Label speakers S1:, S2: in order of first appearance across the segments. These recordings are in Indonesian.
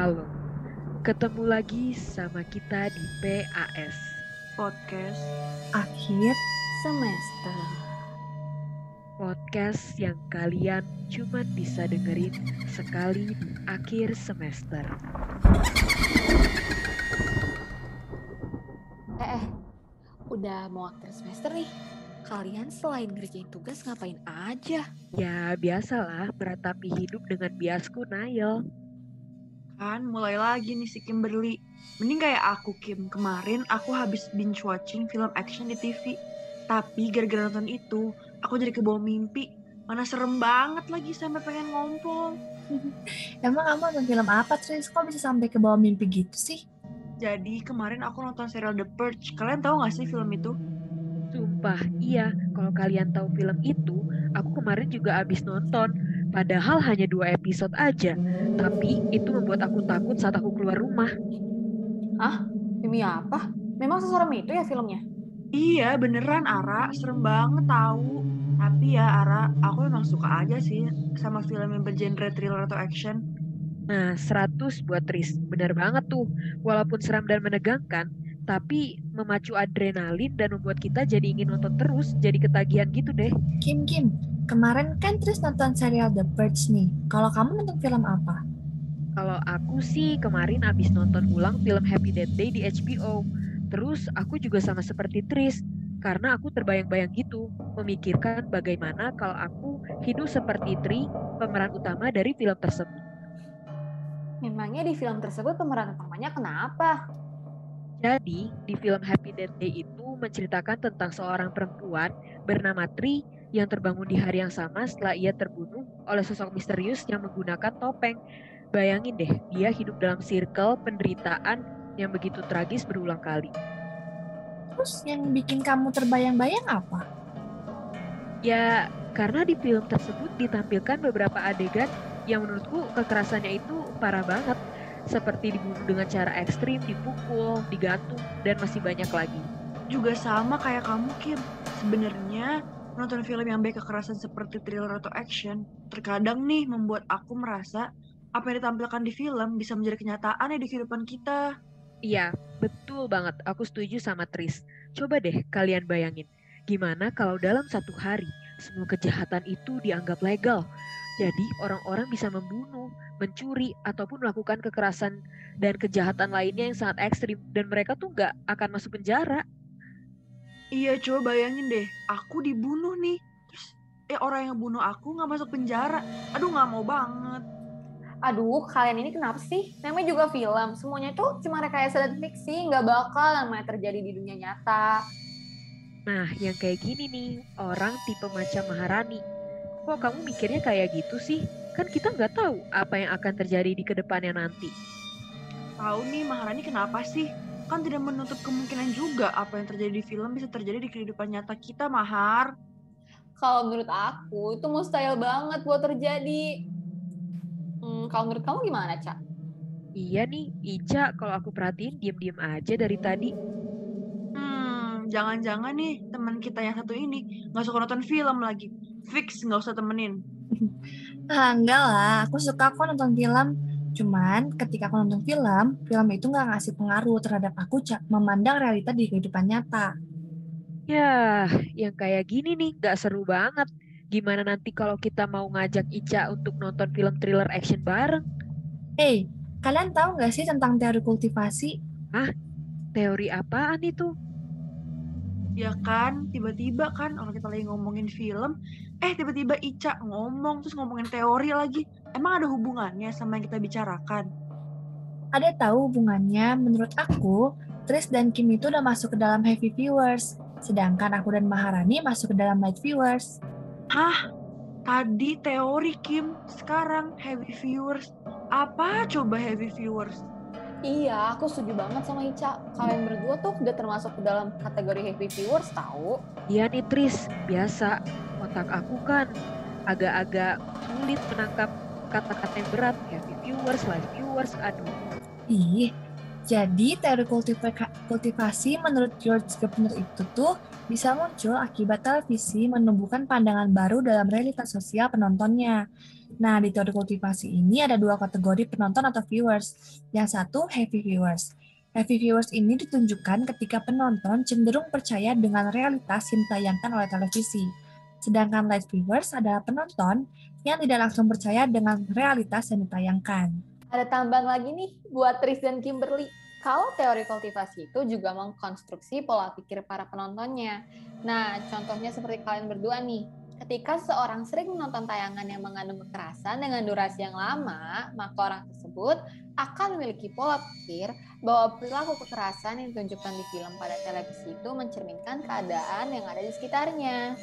S1: Halo, ketemu lagi sama kita di PAS.
S2: podcast
S3: akhir
S4: semester.
S1: Podcast yang kalian cuma bisa dengerin sekali di akhir semester.
S4: Eh, eh, udah mau akhir semester nih. Kalian selain ngerjain tugas ngapain aja?
S1: Ya biasalah meratapi hidup dengan biasku Nail.
S2: Kan mulai lagi nih si Kimberly. Mending kayak aku Kim. Kemarin aku habis binge watching film action di TV. Tapi gara-gara nonton itu, aku jadi kebawa mimpi. Mana serem banget lagi sampai pengen ngompol.
S3: Emang kamu nonton film apa, Tris? Kok bisa sampai ke bawah mimpi gitu sih?
S2: Jadi kemarin aku nonton serial The Purge. Kalian tahu gak sih film itu?
S1: Sumpah, iya. Kalau kalian tahu film itu, aku kemarin juga habis nonton. Padahal hanya dua episode aja. Tapi itu membuat aku takut saat aku keluar rumah.
S4: Demi apa? Memang seserem itu ya filmnya?
S2: Iya beneran Ara, serem banget tahu. Tapi ya Ara, aku memang suka aja sih sama film yang bergenre thriller atau action.
S1: Nah, 100 buat Tris. Benar banget tuh. Walaupun seram dan menegangkan, tapi memacu adrenalin dan membuat kita jadi ingin nonton terus, jadi ketagihan gitu deh.
S3: Kim, Kim, kemarin kan Tris nonton serial The Purge nih. Kalau kamu nonton film apa?
S1: Kalau aku sih kemarin abis nonton ulang film Happy Death Day di HBO. Terus aku juga sama seperti Tris, karena aku terbayang-bayang gitu, memikirkan bagaimana kalau aku hidup seperti Tri, pemeran utama dari film tersebut.
S4: Memangnya di film tersebut pemeran utamanya kenapa?
S1: Jadi, di film Happy Death Day itu menceritakan tentang seorang perempuan bernama Tri yang terbangun di hari yang sama setelah ia terbunuh oleh sosok misterius yang menggunakan topeng. Bayangin deh, dia hidup dalam circle penderitaan yang begitu tragis berulang kali.
S3: Terus yang bikin kamu terbayang-bayang apa?
S1: Ya, karena di film tersebut ditampilkan beberapa adegan yang menurutku kekerasannya itu parah banget. Seperti dibunuh dengan cara ekstrim, dipukul, digantung, dan masih banyak lagi.
S2: Juga sama kayak kamu Kim. Sebenarnya nonton film yang baik kekerasan seperti thriller atau action terkadang nih membuat aku merasa apa yang ditampilkan di film bisa menjadi kenyataan ya di kehidupan kita.
S1: Iya, betul banget. Aku setuju sama Tris. Coba deh kalian bayangin, gimana kalau dalam satu hari semua kejahatan itu dianggap legal. Jadi orang-orang bisa membunuh, mencuri, ataupun melakukan kekerasan dan kejahatan lainnya yang sangat ekstrim. Dan mereka tuh nggak akan masuk penjara.
S2: Iya coba bayangin deh, aku dibunuh nih. Terus eh orang yang bunuh aku nggak masuk penjara. Aduh nggak mau banget.
S4: Aduh, kalian ini kenapa sih? Namanya juga film. Semuanya tuh cuma rekayasa dan fiksi. Nggak bakal namanya terjadi di dunia nyata.
S1: Nah, yang kayak gini nih, orang tipe macam Maharani. Kok kamu mikirnya kayak gitu sih? Kan kita nggak tahu apa yang akan terjadi di ke depannya nanti.
S2: Tahu nih Maharani kenapa sih? Kan tidak menutup kemungkinan juga apa yang terjadi di film bisa terjadi di kehidupan nyata kita, Mahar.
S4: Kalau menurut aku, itu mustahil banget buat terjadi. Hmm, kalau menurut kamu gimana, Cak?
S1: Iya nih, Ica kalau aku perhatiin diem-diem aja dari tadi.
S2: Hmm, jangan-jangan nih teman kita yang satu ini nggak suka nonton film lagi. Fix nggak usah temenin.
S3: Ah, enggak lah. Aku suka kok nonton film. Cuman ketika aku nonton film, film itu nggak ngasih pengaruh terhadap aku Cak, memandang realita di kehidupan nyata.
S1: Ya, yang kayak gini nih gak seru banget. Gimana nanti kalau kita mau ngajak Ica untuk nonton film thriller action bareng?
S3: Hey, kalian tahu nggak sih tentang teori kultivasi?
S1: Teori apaan itu?
S2: Ya kan, tiba-tiba kan orang kita lagi ngomongin film, eh tiba-tiba Ica ngomong terus ngomongin teori lagi. Emang ada hubungannya sama yang kita bicarakan?
S3: Ada tahu hubungannya? Menurut aku, Tris dan Kim itu udah masuk ke dalam heavy viewers. Sedangkan aku dan Maharani masuk ke dalam light viewers.
S2: Hah? Tadi teori Kim, sekarang heavy viewers. Apa coba heavy viewers?
S4: Iya, aku setuju banget sama Ica. Kalian berdua tuh udah termasuk ke dalam kategori heavy viewers tahu.
S1: Iya nih Tris, biasa. Otak aku kan agak-agak sulit menangkap kata-kata yang berat. Heavy viewers, live viewers, aduh.
S3: Ih, jadi teori kultiva- kultivasi menurut George Gardner itu tuh bisa muncul akibat televisi menumbuhkan pandangan baru dalam realitas sosial penontonnya. Nah, di teori kultivasi ini ada dua kategori penonton atau viewers. Yang satu, heavy viewers. Heavy viewers ini ditunjukkan ketika penonton cenderung percaya dengan realitas yang ditayangkan oleh televisi. Sedangkan light viewers adalah penonton yang tidak langsung percaya dengan realitas yang ditayangkan.
S4: Ada tambahan lagi nih buat Tris dan Kimberly. Kalau teori kultivasi itu juga mengkonstruksi pola pikir para penontonnya. Nah, contohnya seperti kalian berdua nih. Ketika seorang sering menonton tayangan yang mengandung kekerasan dengan durasi yang lama, maka orang tersebut akan memiliki pola pikir bahwa perilaku kekerasan yang ditunjukkan di film pada televisi itu mencerminkan keadaan yang ada di sekitarnya.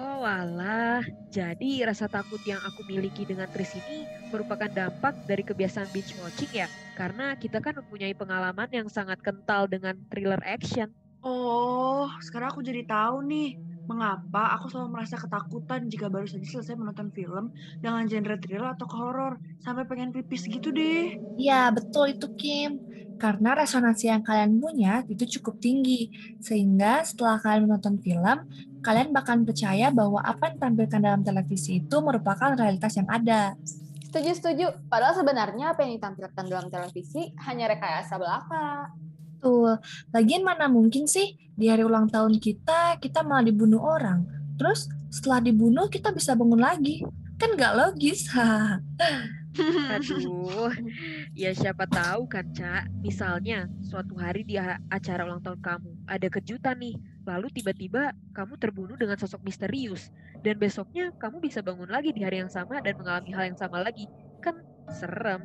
S1: Oh alah, jadi rasa takut yang aku miliki dengan Tris ini merupakan dampak dari kebiasaan binge watching ya? Karena kita kan mempunyai pengalaman yang sangat kental dengan thriller action.
S2: Oh, sekarang aku jadi tahu nih mengapa aku selalu merasa ketakutan jika baru saja selesai menonton film dengan genre thriller atau horor sampai pengen pipis gitu deh.
S3: Iya, betul itu Kim. Karena resonansi yang kalian punya itu cukup tinggi. Sehingga setelah kalian menonton film, kalian bakal percaya bahwa apa yang ditampilkan dalam televisi itu merupakan realitas yang ada.
S4: Setuju, setuju. Padahal sebenarnya apa yang ditampilkan dalam televisi hanya rekayasa belaka.
S3: Tuh, lagian mana mungkin sih di hari ulang tahun kita, kita malah dibunuh orang. Terus setelah dibunuh kita bisa bangun lagi. Kan nggak logis.
S1: Aduh, ya siapa tahu kan, Cak. Misalnya, suatu hari di acara ulang tahun kamu, ada kejutan nih. Lalu tiba-tiba kamu terbunuh dengan sosok misterius. Dan besoknya kamu bisa bangun lagi di hari yang sama dan mengalami hal yang sama lagi. Kan serem.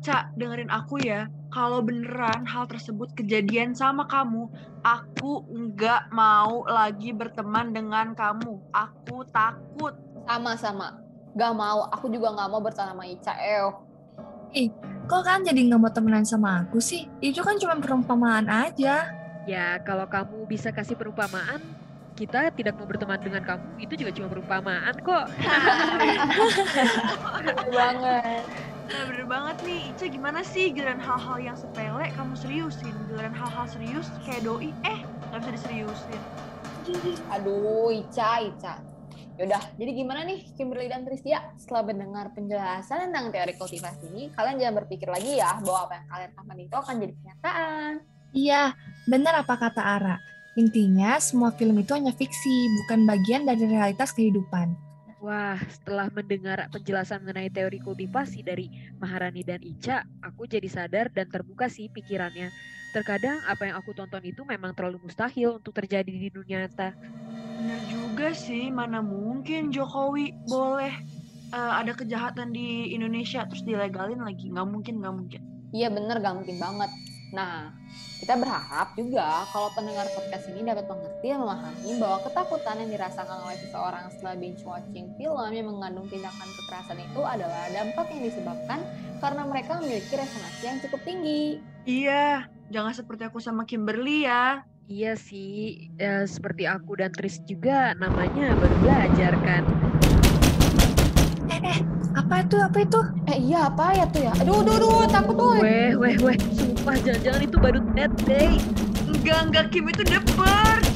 S2: Cak, dengerin aku ya. Kalau beneran hal tersebut kejadian sama kamu, aku nggak mau lagi berteman dengan kamu. Aku takut.
S4: Sama-sama Gak mau, aku juga gak mau bertahan sama Ica, Eo.
S3: Ih, kok kan jadi gak mau temenan sama aku sih? Itu kan cuma perumpamaan aja.
S1: Ya, kalau kamu bisa kasih perumpamaan, kita tidak mau berteman dengan kamu, itu juga cuma perumpamaan kok.
S4: bener banget.
S2: Nah, bener banget nih, Ica gimana sih giliran hal-hal yang sepele kamu seriusin? Giliran hal-hal serius kayak doi, eh gak bisa diseriusin.
S4: Aduh, Ica, Ica. Yaudah, jadi gimana nih Kimberly dan Tristia? Setelah mendengar penjelasan tentang teori kultivasi ini, kalian jangan berpikir lagi ya bahwa apa yang kalian katakan itu akan jadi kenyataan.
S3: Iya, benar apa kata Ara. Intinya, semua film itu hanya fiksi, bukan bagian dari realitas kehidupan.
S1: Wah, setelah mendengar penjelasan mengenai teori kultivasi dari Maharani dan Ica, aku jadi sadar dan terbuka sih pikirannya. Terkadang apa yang aku tonton itu memang terlalu mustahil untuk terjadi di dunia nyata.
S2: Juga sih, mana mungkin Jokowi boleh uh, ada kejahatan di Indonesia terus dilegalin lagi. Nggak mungkin, nggak mungkin.
S4: Iya bener, nggak mungkin banget. Nah, kita berharap juga kalau pendengar podcast ini dapat mengerti dan memahami bahwa ketakutan yang dirasakan oleh seseorang setelah binge watching film yang mengandung tindakan kekerasan itu adalah dampak yang disebabkan karena mereka memiliki resonansi yang cukup tinggi.
S2: Iya, jangan seperti aku sama Kimberly ya.
S1: Iya sih, ya, seperti aku dan Tris juga namanya baru belajar kan.
S3: Eh, eh, apa itu, apa itu?
S4: Eh iya, apa ya tuh ya? Aduh, aduh, aduh, takut tuh.
S1: Weh, weh, weh, sumpah jangan-jangan itu baru dead day.
S2: Enggak, enggak, Kim itu Purge.